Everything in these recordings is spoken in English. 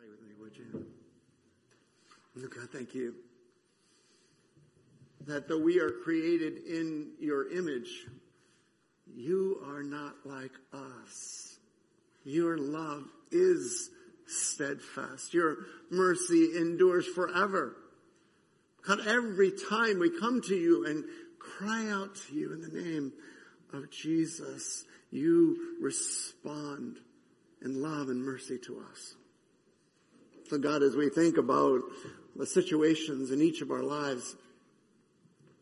Pray with me, would you? Look, God, thank you. That though we are created in your image, you are not like us. Your love is steadfast. Your mercy endures forever. God, every time we come to you and cry out to you in the name of Jesus, you respond in love and mercy to us. So God, as we think about the situations in each of our lives,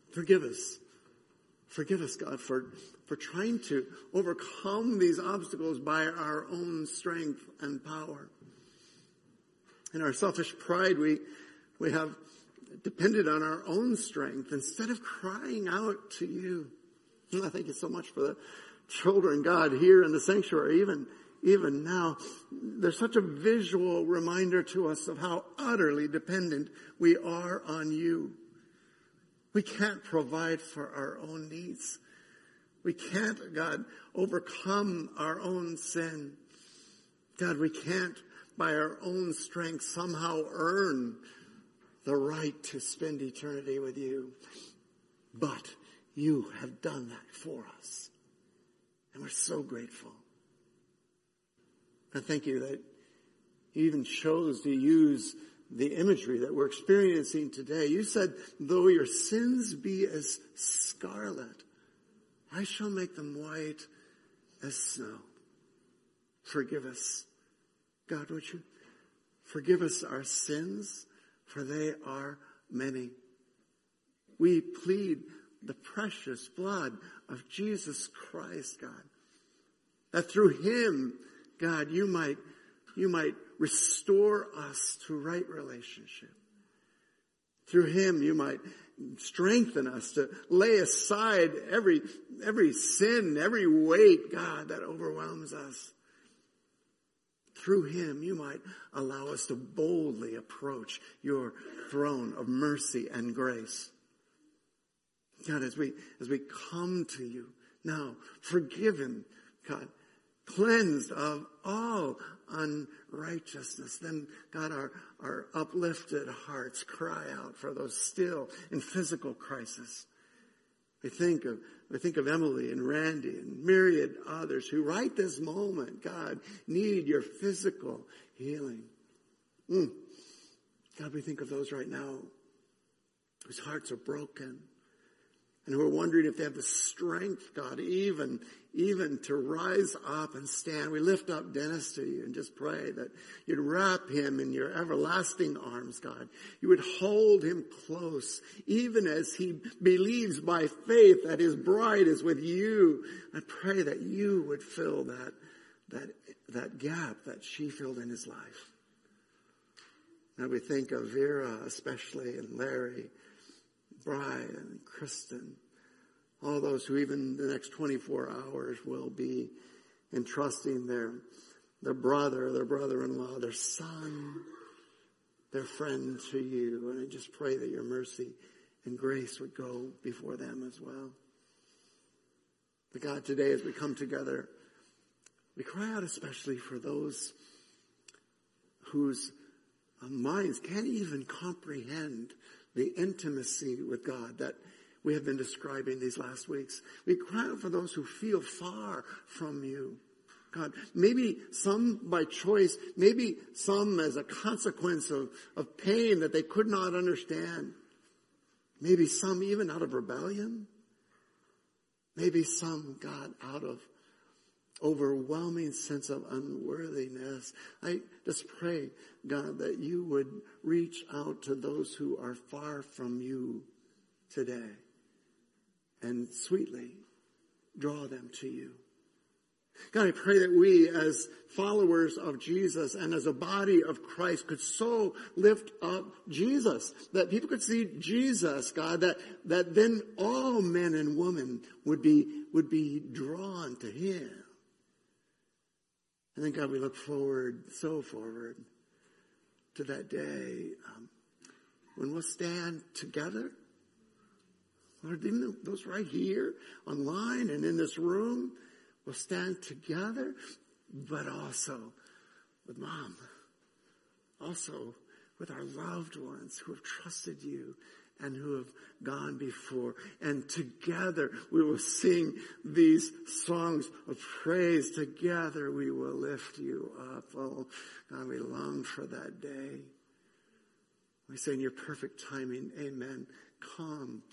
forgive us. Forgive us, God, for, for trying to overcome these obstacles by our own strength and power. In our selfish pride, we, we have depended on our own strength instead of crying out to you. I thank you so much for the children, God, here in the sanctuary, even, even now. There's such a visual reminder to us of how utterly dependent we are on you. We can't provide for our own needs. We can't, God, overcome our own sin. God, we can't by our own strength somehow earn the right to spend eternity with you. But you have done that for us. And we're so grateful. And thank you that you even chose to use the imagery that we're experiencing today. You said, though your sins be as scarlet, I shall make them white as snow. Forgive us. God, would you forgive us our sins, for they are many. We plead the precious blood of Jesus Christ, God, that through him, God, you might, you might restore us to right relationship. Through him, you might strengthen us to lay aside every, every sin, every weight, God, that overwhelms us. Through him, you might allow us to boldly approach your throne of mercy and grace. God, as we, as we come to you now, forgiven, God, cleansed of all unrighteousness. Then, God, our, our uplifted hearts cry out for those still in physical crisis. We think of, we think of Emily and Randy and myriad others who right this moment, God, need your physical healing. Mm. God, we think of those right now whose hearts are broken and who are wondering if they have the strength, God, even, even to rise up and stand. We lift up Dennis to you and just pray that you'd wrap him in your everlasting arms, God. You would hold him close, even as he believes by faith that his bride is with you. I pray that you would fill that, that, that gap that she filled in his life. Now we think of Vera especially and Larry Brian and Kristen, all those who even the next 24 hours will be entrusting their, their brother, their brother-in-law, their son, their friend to you. And I just pray that your mercy and grace would go before them as well. But God, today as we come together, we cry out especially for those whose uh, minds can't even comprehend the intimacy with God that we have been describing these last weeks. We cry out for those who feel far from you. God, maybe some by choice, maybe some as a consequence of, of pain that they could not understand. Maybe some even out of rebellion. Maybe some, God, out of overwhelming sense of unworthiness. I just pray, God, that you would reach out to those who are far from you today and sweetly draw them to you. God, I pray that we as followers of Jesus and as a body of Christ could so lift up Jesus, that people could see Jesus, God, that, that then all men and women would be, would be drawn to Him. And then God, we look forward, so forward to that day um, when we'll stand together. Lord, even those right here online and in this room will stand together, but also with mom, also with our loved ones who have trusted you and who have gone before. And together we will sing these songs of praise. Together we will lift you up. Oh, God, we long for that day. We say in your perfect timing, amen. Come,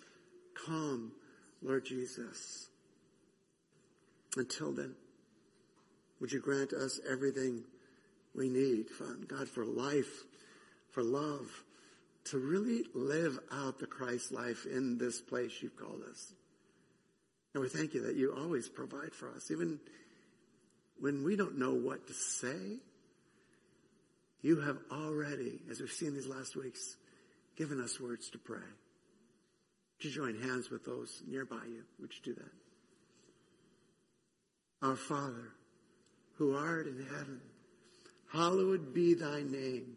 come, Lord Jesus. Until then, would you grant us everything we need, God, for life, for love, to really live out the Christ life in this place you've called us. And we thank you that you always provide for us, even when we don't know what to say. You have already, as we've seen these last weeks, given us words to pray. You join hands with those nearby you? Would you do that? Our Father, who art in heaven, hallowed be thy name.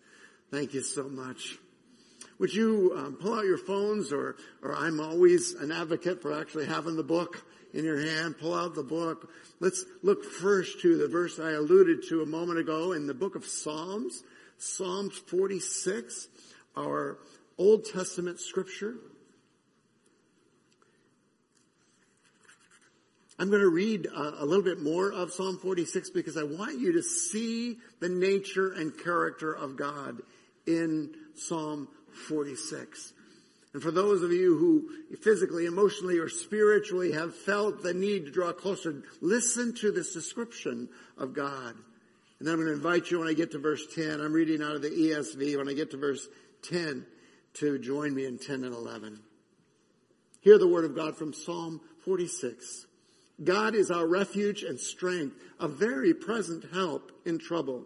Thank you so much. Would you um, pull out your phones or, or I'm always an advocate for actually having the book in your hand. Pull out the book. Let's look first to the verse I alluded to a moment ago in the book of Psalms. Psalms 46, our Old Testament scripture. I'm going to read a little bit more of Psalm 46 because I want you to see the nature and character of God in Psalm 46. And for those of you who physically, emotionally, or spiritually have felt the need to draw closer, listen to this description of God. And then I'm going to invite you when I get to verse 10. I'm reading out of the ESV when I get to verse 10 to join me in 10 and 11. Hear the word of God from Psalm 46. God is our refuge and strength, a very present help in trouble.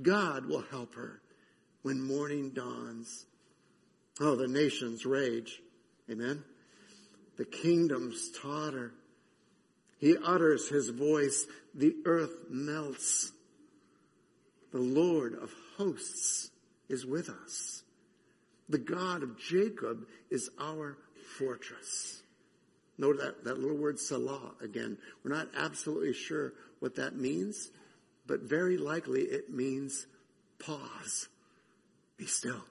God will help her when morning dawns. Oh, the nations rage. Amen. The kingdoms totter. He utters his voice. The earth melts. The Lord of hosts is with us. The God of Jacob is our fortress. Note that, that little word Selah again. We're not absolutely sure what that means but very likely it means pause. Be still.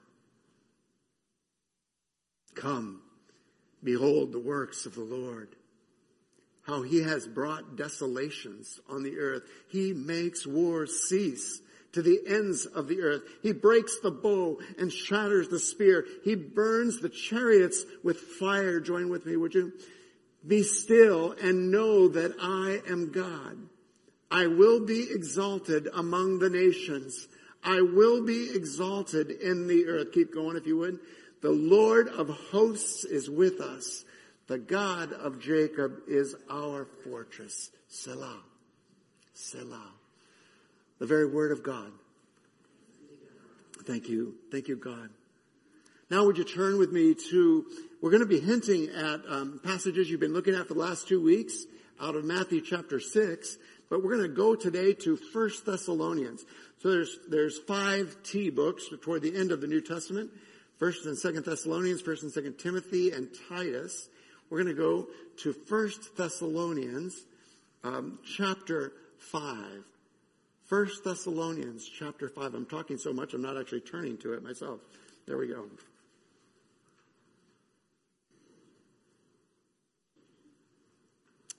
Come, behold the works of the Lord. How he has brought desolations on the earth. He makes wars cease to the ends of the earth. He breaks the bow and shatters the spear. He burns the chariots with fire. Join with me, would you? Be still and know that I am God. I will be exalted among the nations. I will be exalted in the earth. Keep going if you would. The Lord of hosts is with us. The God of Jacob is our fortress. Selah. Selah. The very word of God. Thank you. Thank you, God. Now would you turn with me to, we're going to be hinting at um, passages you've been looking at for the last two weeks out of Matthew chapter 6. But we're going to go today to First Thessalonians. So there's, there's five T books toward the end of the New Testament. First and Second Thessalonians, First and Second Timothy, and Titus. We're going to go to First Thessalonians, um, chapter five. First Thessalonians, chapter five. I'm talking so much, I'm not actually turning to it myself. There we go.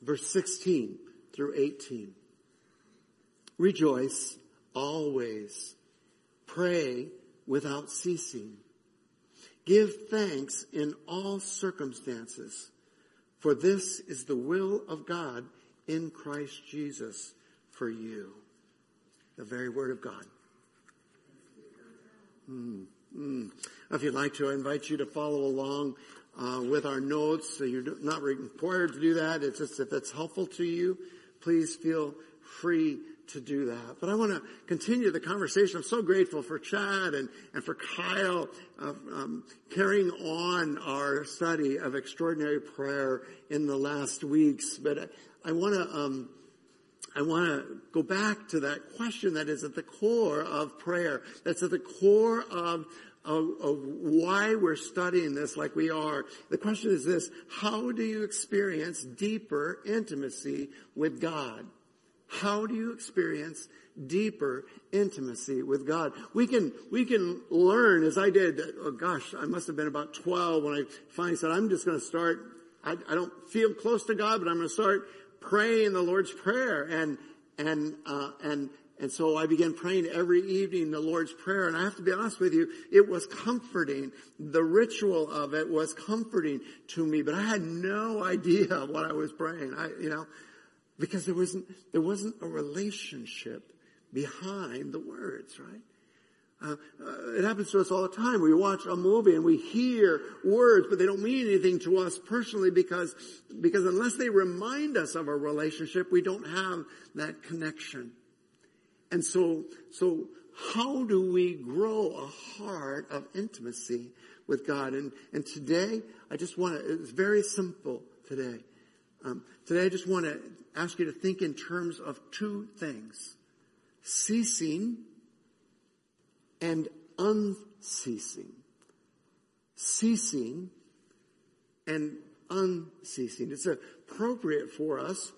Verse 16 through 18. Rejoice always. Pray without ceasing. Give thanks in all circumstances, for this is the will of God in Christ Jesus for you. The very word of God. Mm, mm. If you'd like to, I invite you to follow along uh, with our notes. So you're not required to do that. It's just if it's helpful to you, please feel free to do that. But I want to continue the conversation. I'm so grateful for Chad and, and for Kyle uh, um, carrying on our study of extraordinary prayer in the last weeks. But I, want to um, I want to go back to that question that is at the core of prayer. That's at the core of, of, why we're studying this like we are. The question is this, how do you experience deeper intimacy with God? How do you experience deeper intimacy with God? We can, we can learn as I did, oh gosh, I must have been about 12 when I finally said, I'm just going to start, I, I don't feel close to God, but I'm going to start praying the Lord's Prayer. And, and, uh, and, and so I began praying every evening the Lord's Prayer. And I have to be honest with you, it was comforting. The ritual of it was comforting to me, but I had no idea what I was praying. I, you know, because there wasn't, there wasn't a relationship behind the words, right? Uh, uh, it happens to us all the time. We watch a movie and we hear words, but they don't mean anything to us personally because, because unless they remind us of a relationship, we don't have that connection. And so, so how do we grow a heart of intimacy with God? And, and today, I just want to, it's very simple today. Um, today I just want to ask you to think in terms of two things. Ceasing and unceasing. Ceasing and unceasing. It's appropriate for us.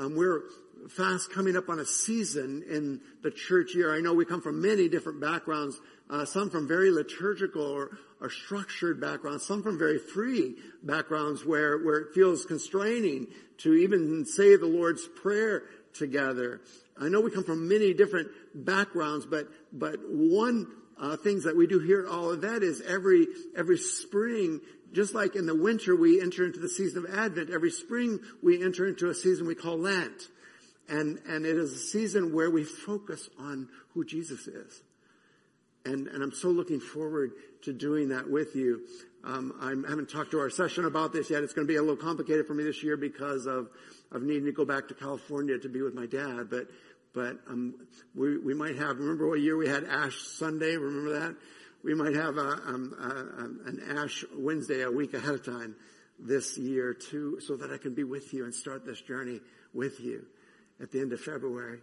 Um, we're fast coming up on a season in the church year. I know we come from many different backgrounds, uh, some from very liturgical or, or structured backgrounds, some from very free backgrounds where, where it feels constraining to even say the Lord's Prayer together. I know we come from many different backgrounds, but, but one uh, things that we do here at Olivet is every, every spring, just like in the winter we enter into the season of Advent, every spring we enter into a season we call Lent. And, and it is a season where we focus on who Jesus is. And, and I'm so looking forward to doing that with you. Um, I haven't talked to our session about this yet. It's going to be a little complicated for me this year because of, of needing to go back to California to be with my dad. But, but um, we, we might have, remember what year we had Ash Sunday? Remember that? We might have a, um, a, an Ash Wednesday a week ahead of time this year too, so that I can be with you and start this journey with you at the end of February.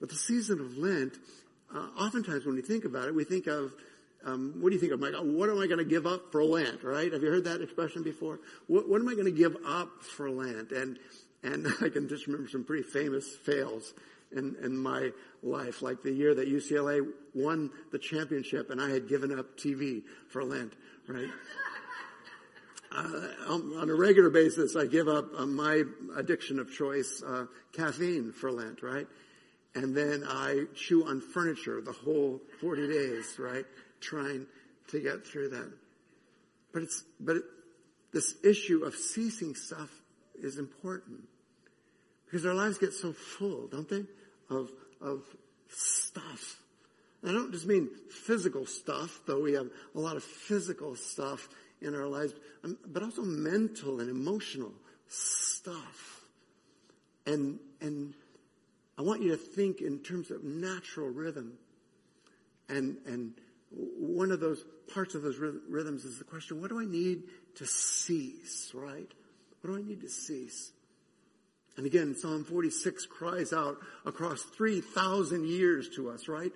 But the season of Lent, uh, oftentimes when we think about it, we think of, um, what do you think of? God, what am I going to give up for Lent? Right? Have you heard that expression before? What, what am I going to give up for Lent? And and I can just remember some pretty famous fails in, in my life, like the year that UCLA won the championship, and I had given up TV for Lent. Right? uh, on a regular basis, I give up uh, my addiction of choice, uh, caffeine for Lent, right? And then I chew on furniture the whole 40 days, right? Trying to get through that. But it's, but it, this issue of ceasing stuff is important. Because our lives get so full, don't they? Of, of stuff. I don't just mean physical stuff, though we have a lot of physical stuff in our lives, um, but also mental and emotional stuff. And, and I want you to think in terms of natural rhythm. And, and one of those parts of those rhythms is the question, what do I need to cease, right? What do I need to cease? And again, Psalm 46 cries out across 3,000 years to us, right?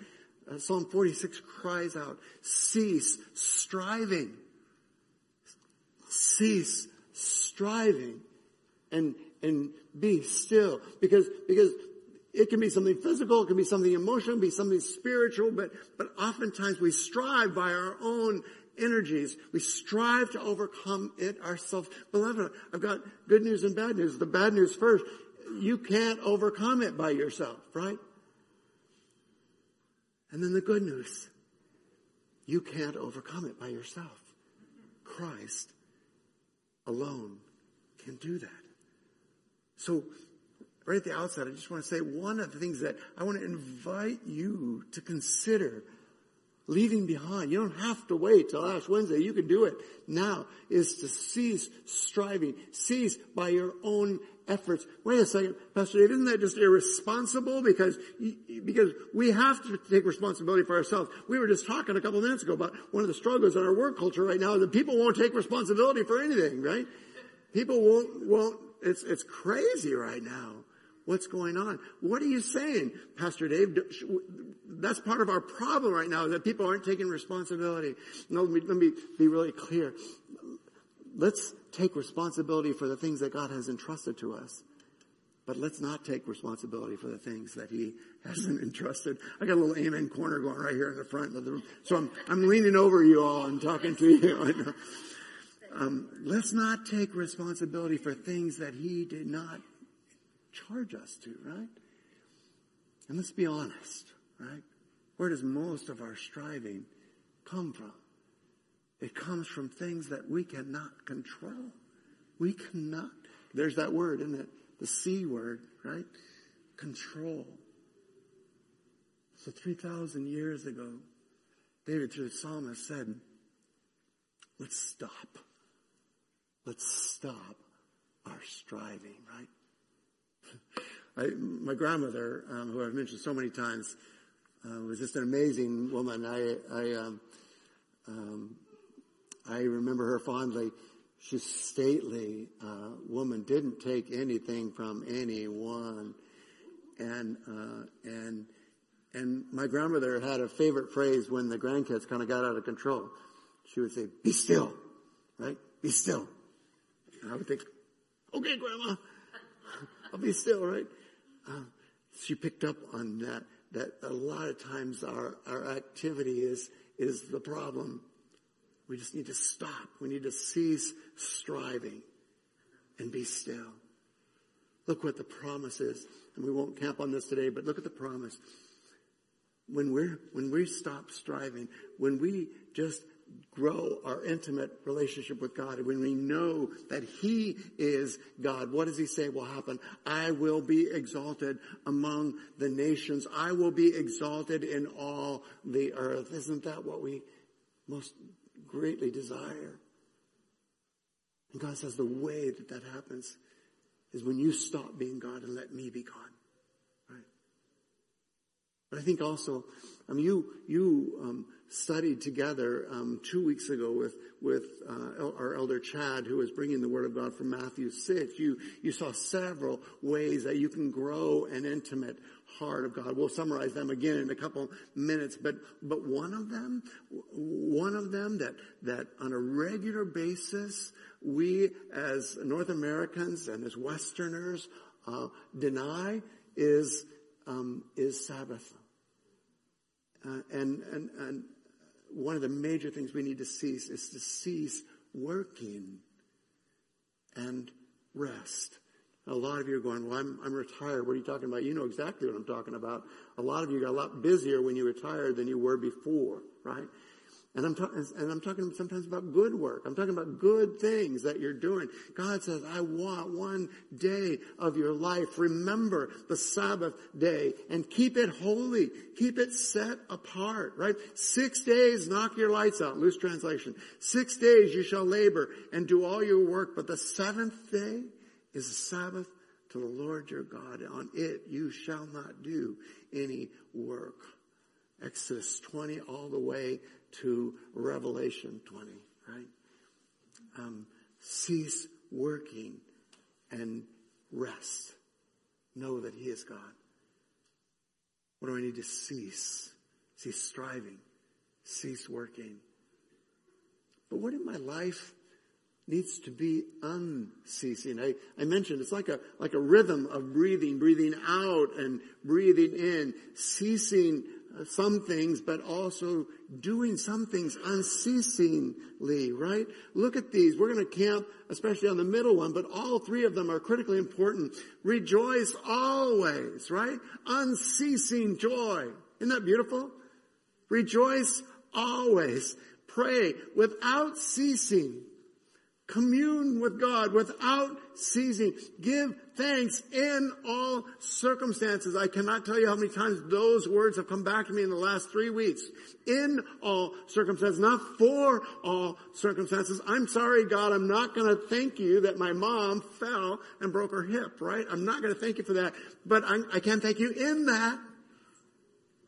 Uh, Psalm 46 cries out, cease striving cease striving and, and be still. Because, because it can be something physical, it can be something emotional, it can be something spiritual, but, but oftentimes we strive by our own energies. We strive to overcome it ourselves. Beloved, I've got good news and bad news. The bad news first, you can't overcome it by yourself, right? And then the good news. You can't overcome it by yourself. Christ alone can do that. So, right at the outset, I just want to say one of the things that I want to invite you to consider leaving behind. You don't have to wait till Ash Wednesday. You can do it now is to cease striving, cease by your own efforts. Wait a second, Pastor Dave, isn't that just irresponsible? Because, because we have to take responsibility for ourselves. We were just talking a couple of minutes ago about one of the struggles in our work culture right now that people won't take responsibility for anything, right? People won't, won't, it's, it's crazy right now. What's going on? What are you saying, Pastor Dave? That's part of our problem right now, that people aren't taking responsibility. No, let me, let me be really clear. Let's take responsibility for the things that God has entrusted to us. But let's not take responsibility for the things that He hasn't entrusted. I got a little amen corner going right here in the front of the room. So I'm, I'm leaning over you all and talking to you. Um, let's not take responsibility for things that He did not charge us to, right? And let's be honest, right? Where does most of our striving come from? It comes from things that we cannot control. We cannot. There's that word, isn't it? The C word, right? Control. So 3,000 years ago, David through the psalmist said, let's stop. Let's stop our striving, right? I, my grandmother, um, who I've mentioned so many times, uh, was just an amazing woman. I, I, um, um, I remember her fondly. She's stately uh, woman, didn't take anything from anyone, and uh, and and my grandmother had a favorite phrase when the grandkids kind of got out of control. She would say, "Be still," right? Be still. And I would think, "Okay, Grandma." I'll be still, right? Uh, she picked up on that, that a lot of times our, our activity is, is the problem. We just need to stop. We need to cease striving and be still. Look what the promise is. And we won't camp on this today, but look at the promise. When we're, when we stop striving, when we just grow our intimate relationship with God, when we know that He is God, what does He say will happen? I will be exalted among the nations. I will be exalted in all the earth. Isn't that what we most greatly desire? And God says the way that that happens is when you stop being God and let me be God. Right? But I think also, I mean, you, you, um, studied together um, two weeks ago with with uh, our elder Chad, who was bringing the Word of God from Matthew six. You you saw several ways that you can grow an intimate heart of God. We'll summarize them again in a couple minutes, but but one of them, one of them that that on a regular basis we as North Americans and as Westerners uh, deny is um, is Sabbath. Uh, and, and, and one of the major things we need to cease is to cease working and rest. A lot of you are going, well, I'm, I'm retired. What are you talking about? You know exactly what I'm talking about. A lot of you got a lot busier when you retired than you were before, right? And I'm talking, and I'm talking sometimes about good work. I'm talking about good things that you're doing. God says, I want one day of your life. Remember the Sabbath day and keep it holy. Keep it set apart, right? Six days, knock your lights out. Loose translation. Six days you shall labor and do all your work, but the seventh day is a Sabbath to the Lord your God. On it you shall not do any work. Exodus 20 all the way to Revelation 20, right? Um, cease working and rest. Know that He is God. What do I need to cease? Cease striving. Cease working. But what in my life needs to be unceasing? I, I mentioned it's like a, like a rhythm of breathing, breathing out and breathing in, ceasing some things, but also doing some things unceasingly, right? Look at these. We're going to camp, especially on the middle one, but all three of them are critically important. Rejoice always, right? Unceasing joy. Isn't that beautiful? Rejoice always. Pray without ceasing. Commune with God without ceasing. Give thanks in all circumstances. I cannot tell you how many times those words have come back to me in the last three weeks. In all circumstances, not for all circumstances. I'm sorry, God, I'm not to thank you that my mom fell and broke her hip, right? I'm not to thank you for that. But I, I can thank you in that.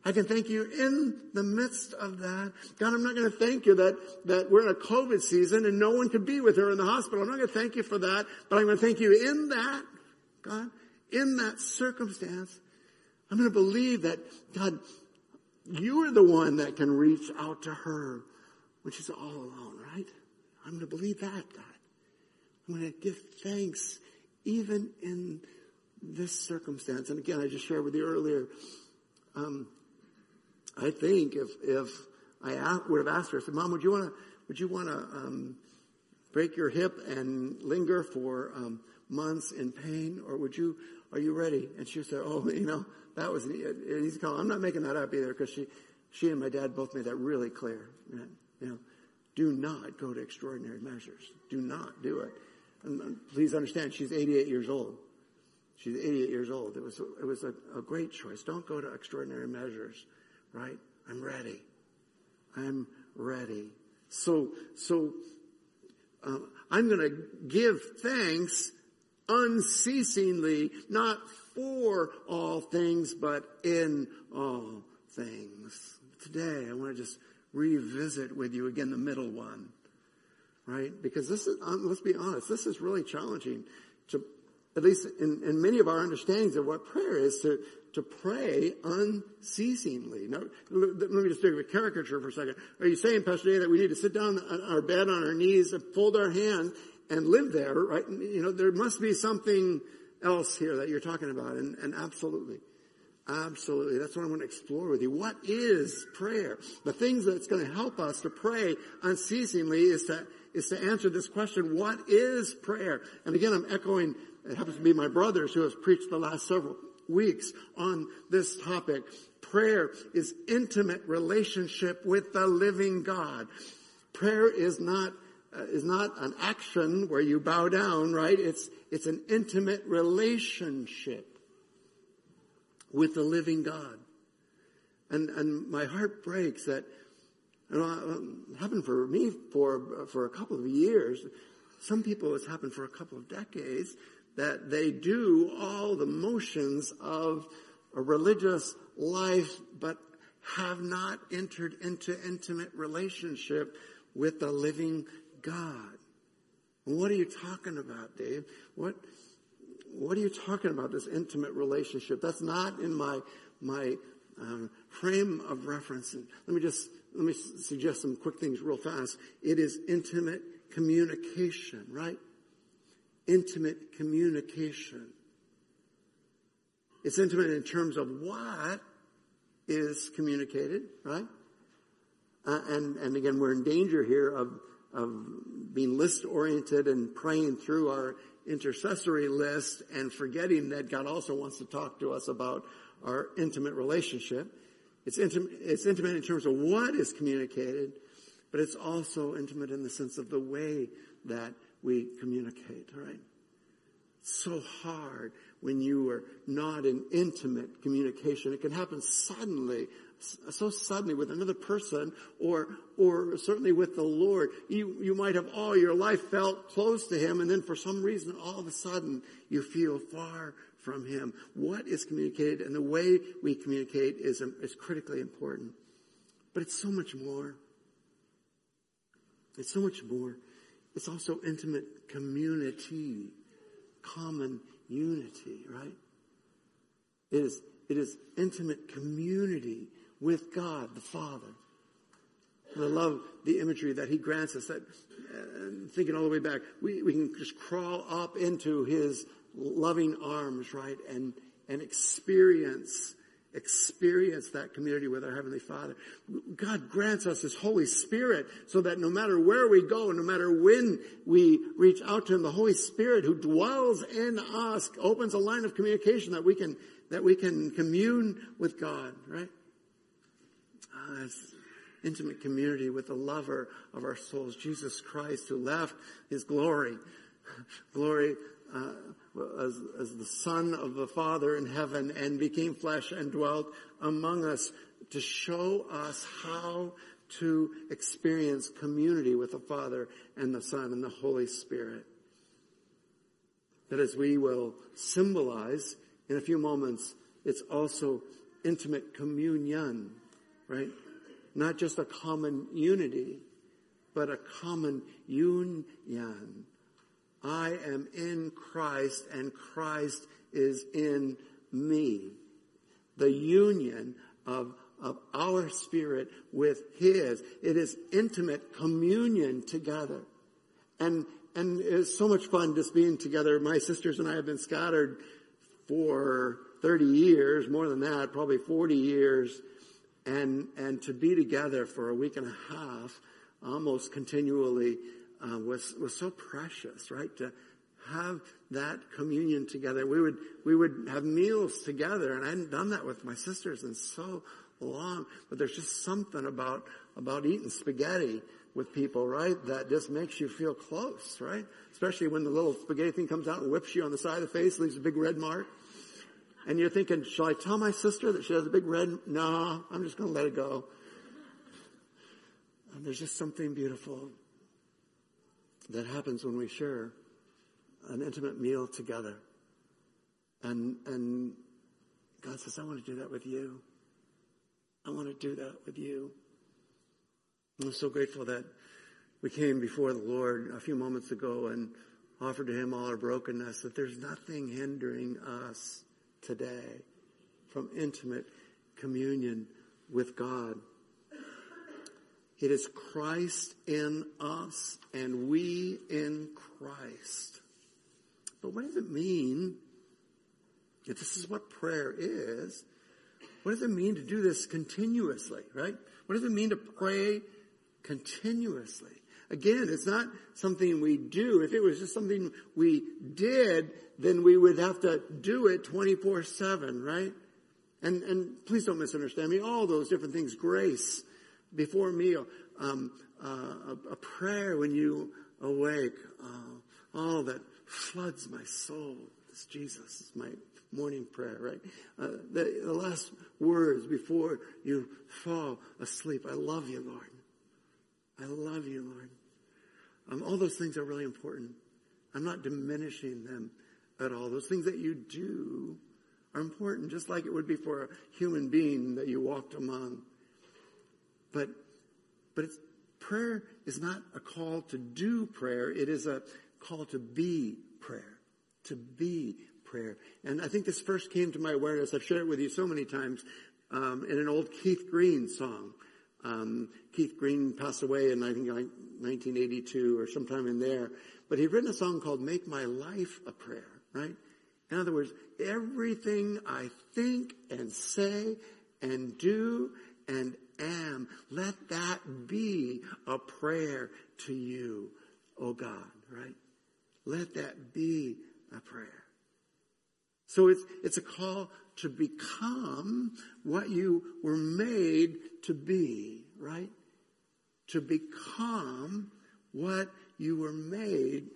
I can thank you in the midst of that. God, I'm not going to thank you that, that we're in a COVID season and no one could be with her in the hospital. I'm not going to thank you for that, but I'm going to thank you in that, God, in that circumstance. I'm going to believe that, God, you are the one that can reach out to her when she's all alone, right? I'm going to believe that, God. I'm going to give thanks even in this circumstance. And again, I just shared with you earlier, um, I think if if I would have asked her, I said, "Mom, would you want to would you want to um, break your hip and linger for um, months in pain, or would you? Are you ready?" And she said, "Oh, you know, that was an easy call. I'm not making that up either because she she and my dad both made that really clear. You know, do not go to extraordinary measures. Do not do it. And please understand, she's 88 years old. She's 88 years old. It was it was a, a great choice. Don't go to extraordinary measures." Right? I'm ready. I'm ready. So, so, uh, I'm going to give thanks unceasingly, not for all things, but in all things. Today, I want to just revisit with you again the middle one, right? Because this is, um, let's be honest, this is really challenging to, at least in, in many of our understandings of what prayer is, to, to pray unceasingly. Now, let me just do a caricature for a second. Are you saying, Pastor Dave, that we need to sit down on our bed on our knees and fold our hands and live there, right? You know, there must be something else here that you're talking about, and, and absolutely. Absolutely. That's what I want to explore with you. What is prayer? The things that's going to help us to pray unceasingly is to, is to answer this question, what is prayer? And again, I'm echoing, it happens to be my brothers who has preached the last several weeks on this topic. Prayer is intimate relationship with the living God. Prayer is not uh, is not an action where you bow down, right? It's it's an intimate relationship with the living God. And and my heart breaks that you know, it happened for me for for a couple of years. Some people it's happened for a couple of decades that they do all the motions of a religious life, but have not entered into intimate relationship with the living God. What are you talking about, Dave? What, what are you talking about, this intimate relationship? That's not in my, my um, frame of reference. And let me just, let me suggest some quick things real fast. It is intimate communication, right? Intimate communication. It's intimate in terms of what is communicated, right? Uh, and, and again, we're in danger here of, of being list oriented and praying through our intercessory list and forgetting that God also wants to talk to us about our intimate relationship. It's intimate, it's intimate in terms of what is communicated, but it's also intimate in the sense of the way that we communicate, right? So hard when you are not in intimate communication. It can happen suddenly, so suddenly with another person or, or certainly with the Lord. You, you might have all your life felt close to Him and then for some reason all of a sudden you feel far from Him. What is communicated and the way we communicate is, um, is critically important. But it's so much more. It's so much more. It's also intimate community, common unity, right? It is, it is intimate community with God the Father. And I love the imagery that he grants us that, thinking all the way back, we, we can just crawl up into his loving arms, right? And, and experience experience that community with our Heavenly Father. God grants us His Holy Spirit so that no matter where we go, no matter when we reach out to Him, the Holy Spirit who dwells in us opens a line of communication that we can, that we can commune with God, right? Uh, intimate community with the lover of our souls, Jesus Christ, who left his glory, glory uh, as, as the Son of the Father in heaven and became flesh and dwelt among us to show us how to experience community with the Father and the Son and the Holy Spirit. That as we will symbolize in a few moments, it's also intimate communion, right? Not just a common unity, but a common union. I am in Christ and Christ is in me. The union of, of our spirit with His. It is intimate communion together. And, and it's so much fun just being together. My sisters and I have been scattered for 30 years, more than that, probably 40 years. And, and to be together for a week and a half, almost continually, uh, was was so precious, right? To have that communion together. We would we would have meals together, and I hadn't done that with my sisters in so long. But there's just something about about eating spaghetti with people, right? That just makes you feel close, right? Especially when the little spaghetti thing comes out and whips you on the side of the face, leaves a big red mark. And you're thinking, shall I tell my sister that she has a big red? No, I'm just going to let it go. And there's just something beautiful that happens when we share an intimate meal together. And, and God says, I want to do that with you. I want to do that with you. I'm so grateful that we came before the Lord a few moments ago and offered to Him all our brokenness, that there's nothing hindering us today from intimate communion with God. It is Christ in us and we in Christ. But what does it mean if this is what prayer is? What does it mean to do this continuously, right? What does it mean to pray continuously? Again, it's not something we do. If it was just something we did, then we would have to do it 24-7, right? And, and please don't misunderstand me. All those different things, grace, before meal, um, uh, a, a, prayer when you awake, uh, all that floods my soul. It's Jesus. It's my morning prayer, right? Uh, the, the last words before you fall asleep. I love you, Lord. I love you, Lord. Um, all those things are really important. I'm not diminishing them at all. Those things that you do are important, just like it would be for a human being that you walked among. But, but prayer is not a call to do prayer. It is a call to be prayer. To be prayer. And I think this first came to my awareness. I've shared it with you so many times um, in an old Keith Green song. Um, Keith Green passed away in I think like 1982 or sometime in there, but he'd written a song called "Make My Life a Prayer." Right? In other words, everything I think and say and do and am. Let that be a prayer to you, oh God, right? Let that be a prayer. So it's, it's a call to become what you were made to be, right? To become what you were made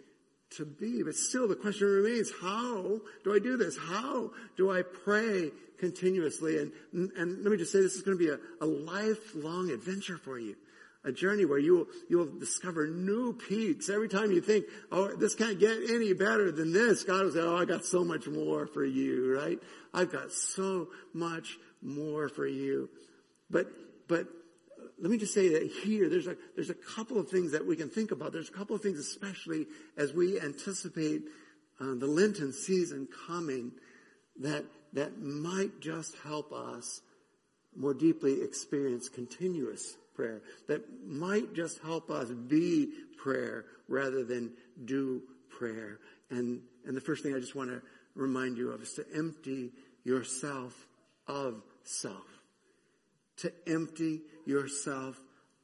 to be. But still the question remains, how do I do this? How do I pray continuously? And, and let me just say this is going to be a, a lifelong adventure for you. A journey where you will, you will discover new peaks. Every time you think, oh, this can't get any better than this, God will say, oh, I got so much more for you, right? I've got so much more for you. But, but let me just say that here, there's a, there's a couple of things that we can think about. There's a couple of things, especially as we anticipate uh, the Lenten season coming, that, that might just help us more deeply experience continuous prayer. That might just help us be prayer rather than do prayer. And, and the first thing I just want to remind you of is to empty yourself of self to empty yourself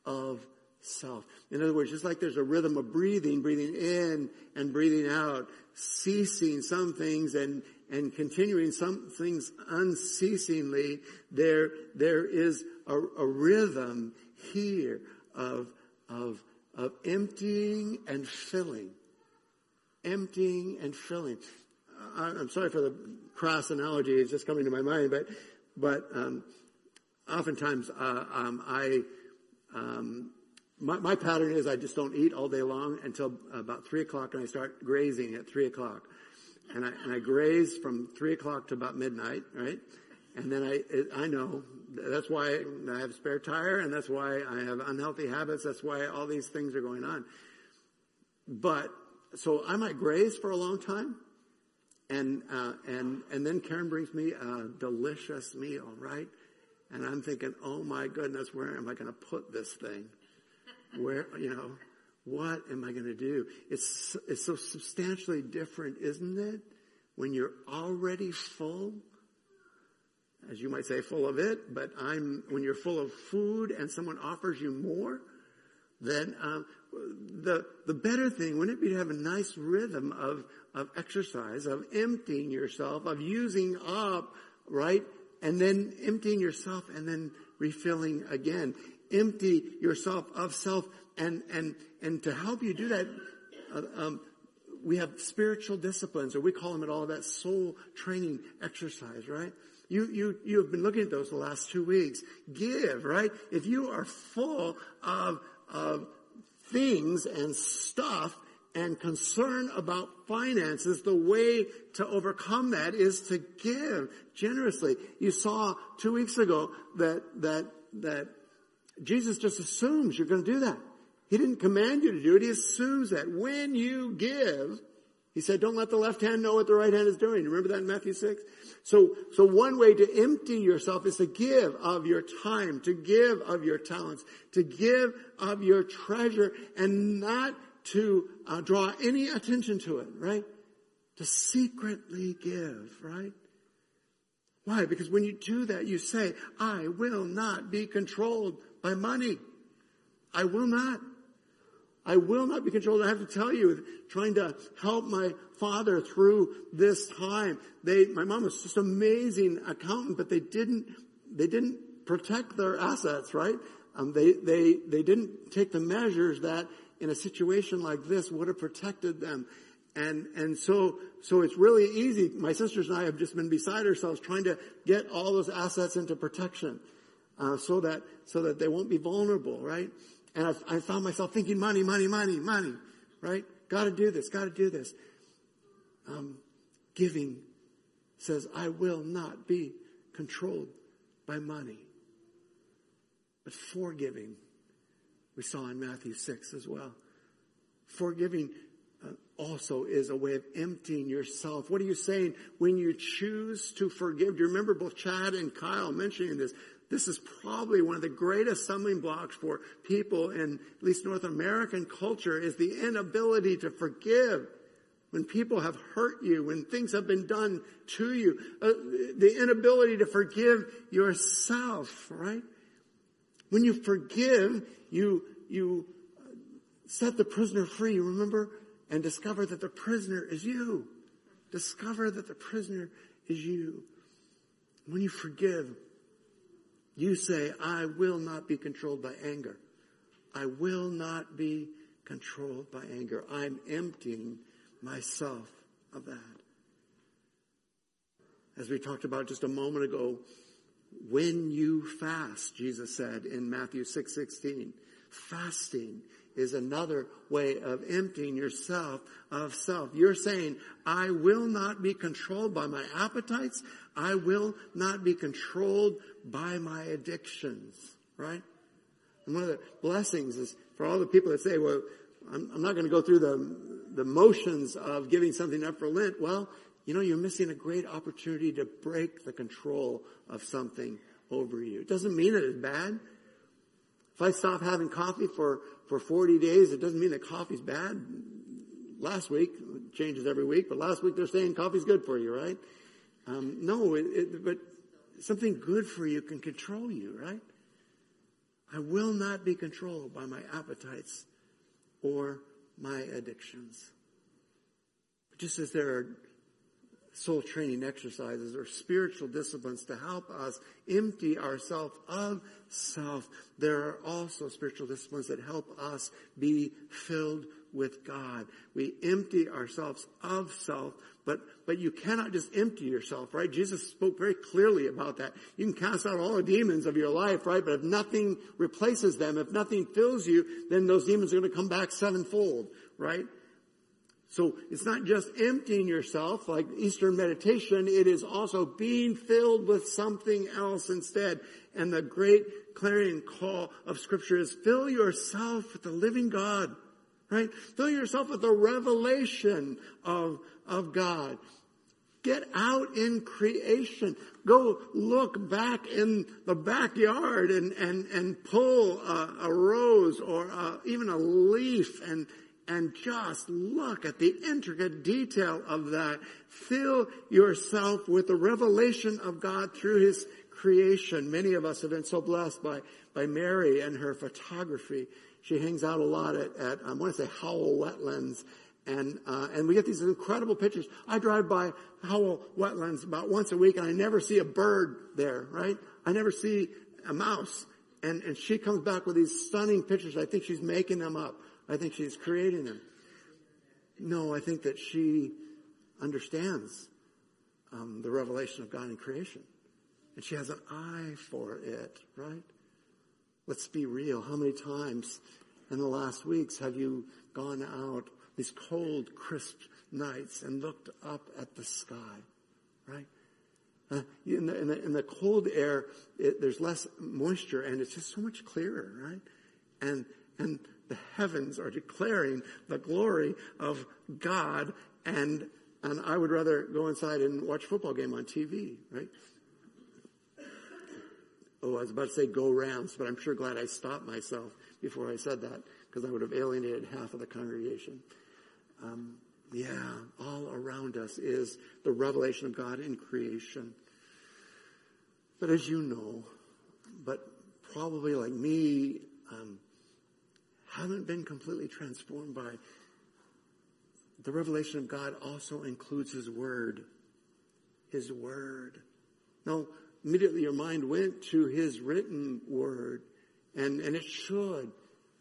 of self. In other words, just like there's a rhythm of breathing, breathing in and breathing out, ceasing some things and, and continuing some things unceasingly, there, there is a, a rhythm here of, of, of emptying and filling. Emptying and filling. I'm sorry for the crass analogy, it's just coming to my mind, but, but, um, oftentimes, uh, um, I, um, my, my, pattern is I just don't eat all day long until about three o'clock and I start grazing at three o'clock. And I, and I graze from three o'clock to about midnight, right? And then I, I know that's why I have spare tire and that's why I have unhealthy habits. That's why all these things are going on. But, so I might graze for a long time and, uh, and, and then Karen brings me a delicious meal, right? And I'm thinking, oh my goodness, where am I going to put this thing? Where, you know, what am I going to do? It's, it's so substantially different, isn't it? When you're already full, as you might say, full of it, but I'm, when you're full of food and someone offers you more, then, um, the, the better thing, wouldn't it be to have a nice rhythm of, of exercise, of emptying yourself, of using up, right? And then emptying yourself and then refilling again. Empty yourself of self and, and, and to help you do that, uh, um, we have spiritual disciplines, or we call them at all that soul training exercise, right? You, you, you have been looking at those the last two weeks. Give, right? If you are full of, of things and stuff and concern about finances, the way to overcome that is to give generously. You saw two weeks ago that, that, that Jesus just assumes you're going to do that. He didn't command you to do it. He assumes that when you give, he said, don't let the left hand know what the right hand is doing. Remember that in Matthew 6? So, so one way to empty yourself is to give of your time, to give of your talents, to give of your treasure and not to uh, draw any attention to it, right? To secretly give, right? Why? Because when you do that, you say, I will not be controlled by money. I will not. I will not be controlled. I have to tell you, trying to help my father through this time. They, my mom was just amazing accountant, but they didn't, they didn't protect their assets, right? Um, they, they, they didn't take the measures that in a situation like this would have protected them. And, and so, so it's really easy. My sisters and I have just been beside ourselves trying to get all those assets into protection, uh, so that, so that they won't be vulnerable, right? And I, I found myself thinking money, money, money, money, right? Gotta do this, gotta do this. Um, giving says, I will not be controlled by money. But forgiving, we saw in Matthew 6 as well. Forgiving uh, also is a way of emptying yourself. What are you saying when you choose to forgive? Do you remember both Chad and Kyle mentioning this? This is probably one of the greatest stumbling blocks for people in at least North American culture is the inability to forgive. When people have hurt you, when things have been done to you, uh, the inability to forgive yourself, right? When you forgive, you, you set the prisoner free, remember? And discover that the prisoner is you. Discover that the prisoner is you. When you forgive, you say, I will not be controlled by anger. I will not be controlled by anger. I'm emptying myself of that. As we talked about just a moment ago, when you fast, Jesus said in Matthew 6, 16, fasting is another way of emptying yourself of self. You're saying, I will not be controlled by my appetites. I will not be controlled by my addictions, right? And one of the blessings is for all the people that say, well, I'm, I'm not going to go through the, the motions of giving something up for Lent. Well, you know, you're missing a great opportunity to break the control of something over you. It doesn't mean that it is bad. If I stop having coffee for, for 40 days, it doesn't mean that coffee's bad. Last week, changes every week, but last week they're saying coffee's good for you, right? Um, no, it, it, but something good for you can control you, right? I will not be controlled by my appetites or my addictions. Just as there are soul training exercises or spiritual disciplines to help us empty ourselves of self. There are also spiritual disciplines that help us be filled with God. We empty ourselves of self, but, but you cannot just empty yourself, right? Jesus spoke very clearly about that. You can cast out all the demons of your life, right? But if nothing replaces them, if nothing fills you, then those demons are going to come back sevenfold, right? So it's not just emptying yourself like Eastern meditation, it is also being filled with something else instead. And the great clarion call of scripture is fill yourself with the living God, right? Fill yourself with the revelation of, of God. Get out in creation. Go look back in the backyard and, and, and pull a, a rose or a, even a leaf and, and just look at the intricate detail of that. Fill yourself with the revelation of God through His creation. Many of us have been so blessed by, by Mary and her photography. She hangs out a lot at, at I want to say Howell Wetlands. And, uh, and we get these incredible pictures. I drive by Howell Wetlands about once a week and I never see a bird there, right? I never see a mouse. And, and she comes back with these stunning pictures. I think she's making them up I think she's creating them. No, I think that she understands um, the revelation of God in creation. And she has an eye for it, right? Let's be real. How many times in the last weeks have you gone out these cold, crisp nights and looked up at the sky, right? Uh, in, the, in, the, in, the, cold air, it, there's less moisture and it's just so much clearer, right? And, and the heavens are declaring the glory of God and and I would rather go inside and watch a football game on TV, right? Oh, I was about to say go Rams, but I'm sure glad I stopped myself before I said that because I would have alienated half of the congregation. Um, yeah, all around us is the revelation of God in creation. But as you know, but probably like me, um, haven't been completely transformed by the revelation of God also includes His Word. His Word. Now, immediately your mind went to His written Word. And, and it should.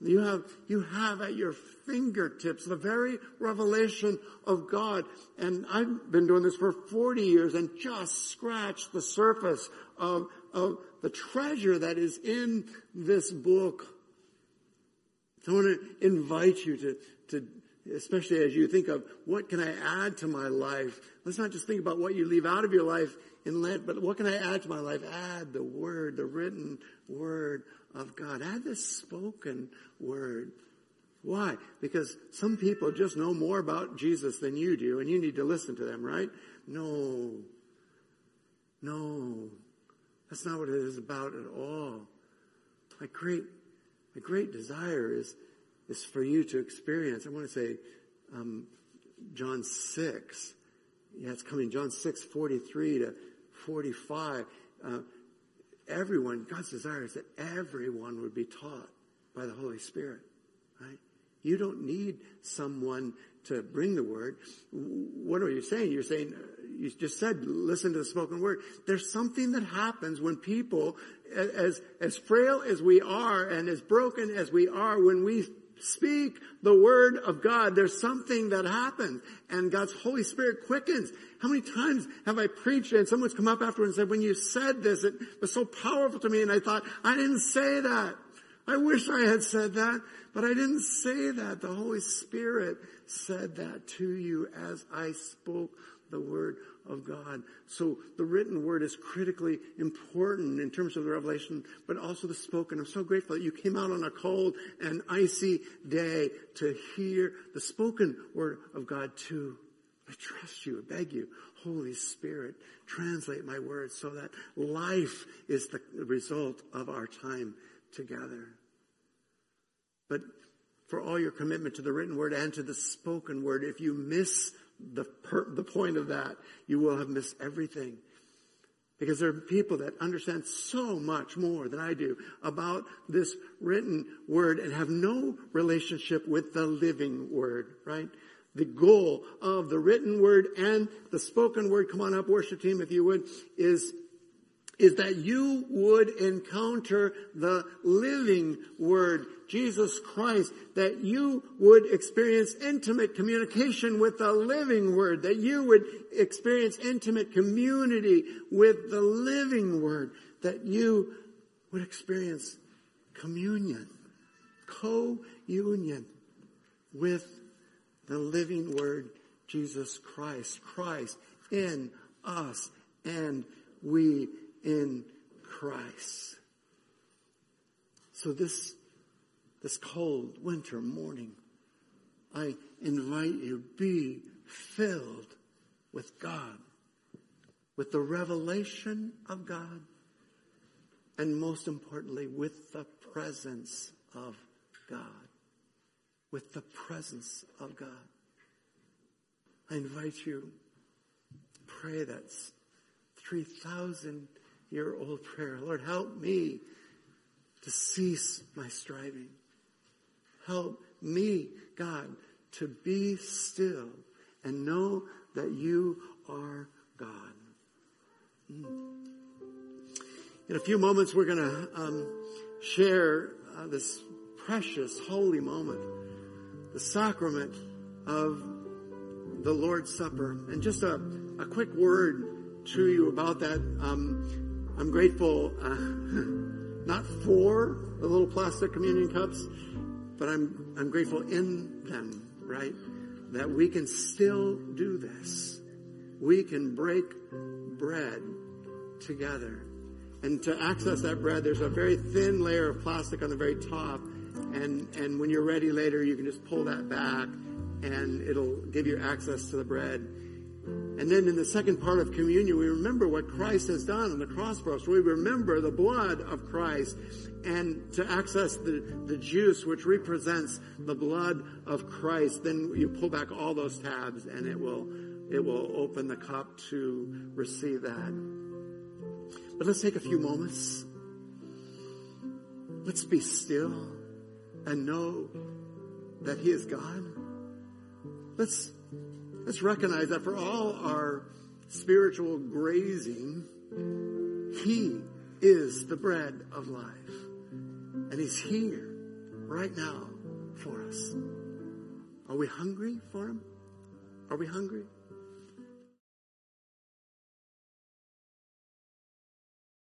You have, you have at your fingertips the very revelation of God. And I've been doing this for 40 years and just scratched the surface of, of the treasure that is in this book I want to invite you to, to, especially as you think of what can I add to my life? Let's not just think about what you leave out of your life in Lent, but what can I add to my life? Add the word, the written word of God. Add the spoken word. Why? Because some people just know more about Jesus than you do, and you need to listen to them, right? No. No. That's not what it is about at all. My great the great desire is, is for you to experience. I want to say, um, John 6. Yeah, it's coming. John 6, 43 to 45. Uh, everyone, God's desire is that everyone would be taught by the Holy Spirit, right? You don't need someone to bring the word. What are you saying? You're saying, you just said, listen to the spoken word. There's something that happens when people, as, as frail as we are and as broken as we are, when we speak the word of God, there's something that happens and God's Holy Spirit quickens. How many times have I preached and someone's come up afterwards and said, when you said this, it was so powerful to me and I thought, I didn't say that. I wish I had said that, but I didn't say that. The Holy Spirit said that to you as I spoke the word of God. So the written word is critically important in terms of the revelation, but also the spoken. I'm so grateful that you came out on a cold and icy day to hear the spoken word of God too. I trust you, I beg you, Holy Spirit, translate my words so that life is the result of our time together. But for all your commitment to the written word and to the spoken word, if you miss the, per, the point of that, you will have missed everything. Because there are people that understand so much more than I do about this written word and have no relationship with the living word, right? the goal of the written word and the spoken word, come on up worship team if you would, is is that you would encounter the living Word, Jesus Christ, that you would experience intimate communication with the living Word, that you would experience intimate community with the living Word, that you would experience communion, co-union with the living Word, Jesus Christ, Christ in us and we in Christ. So this, this cold winter morning, I invite you, be filled with God, with the revelation of God, and most importantly, with the presence of God. With the presence of God. I invite you, pray that 3,000 year old prayer. Lord, help me to cease my striving. Help me, God, to be still and know that you are God. Mm. In a few moments, we're going to um, share uh, this precious, holy moment, the sacrament of the Lord's Supper. And just a, a quick word to you about that. Um, I'm grateful uh, not for the little plastic communion cups, but I'm I'm grateful in them, right? That we can still do this. We can break bread together. And to access that bread, there's a very thin layer of plastic on the very top. And, and when you're ready later, you can just pull that back and it'll give you access to the bread. And then in the second part of communion, we remember what Christ has done on the cross for us. We remember the blood of Christ and to access the, the juice which represents the blood of Christ, then you pull back all those tabs and it will, it will open the cup to receive that. But let's take a few moments. Let's be still and know that He is God. Let's Let's recognize that for all our spiritual grazing, He is the bread of life. And He's here right now for us. Are we hungry for Him? Are we hungry?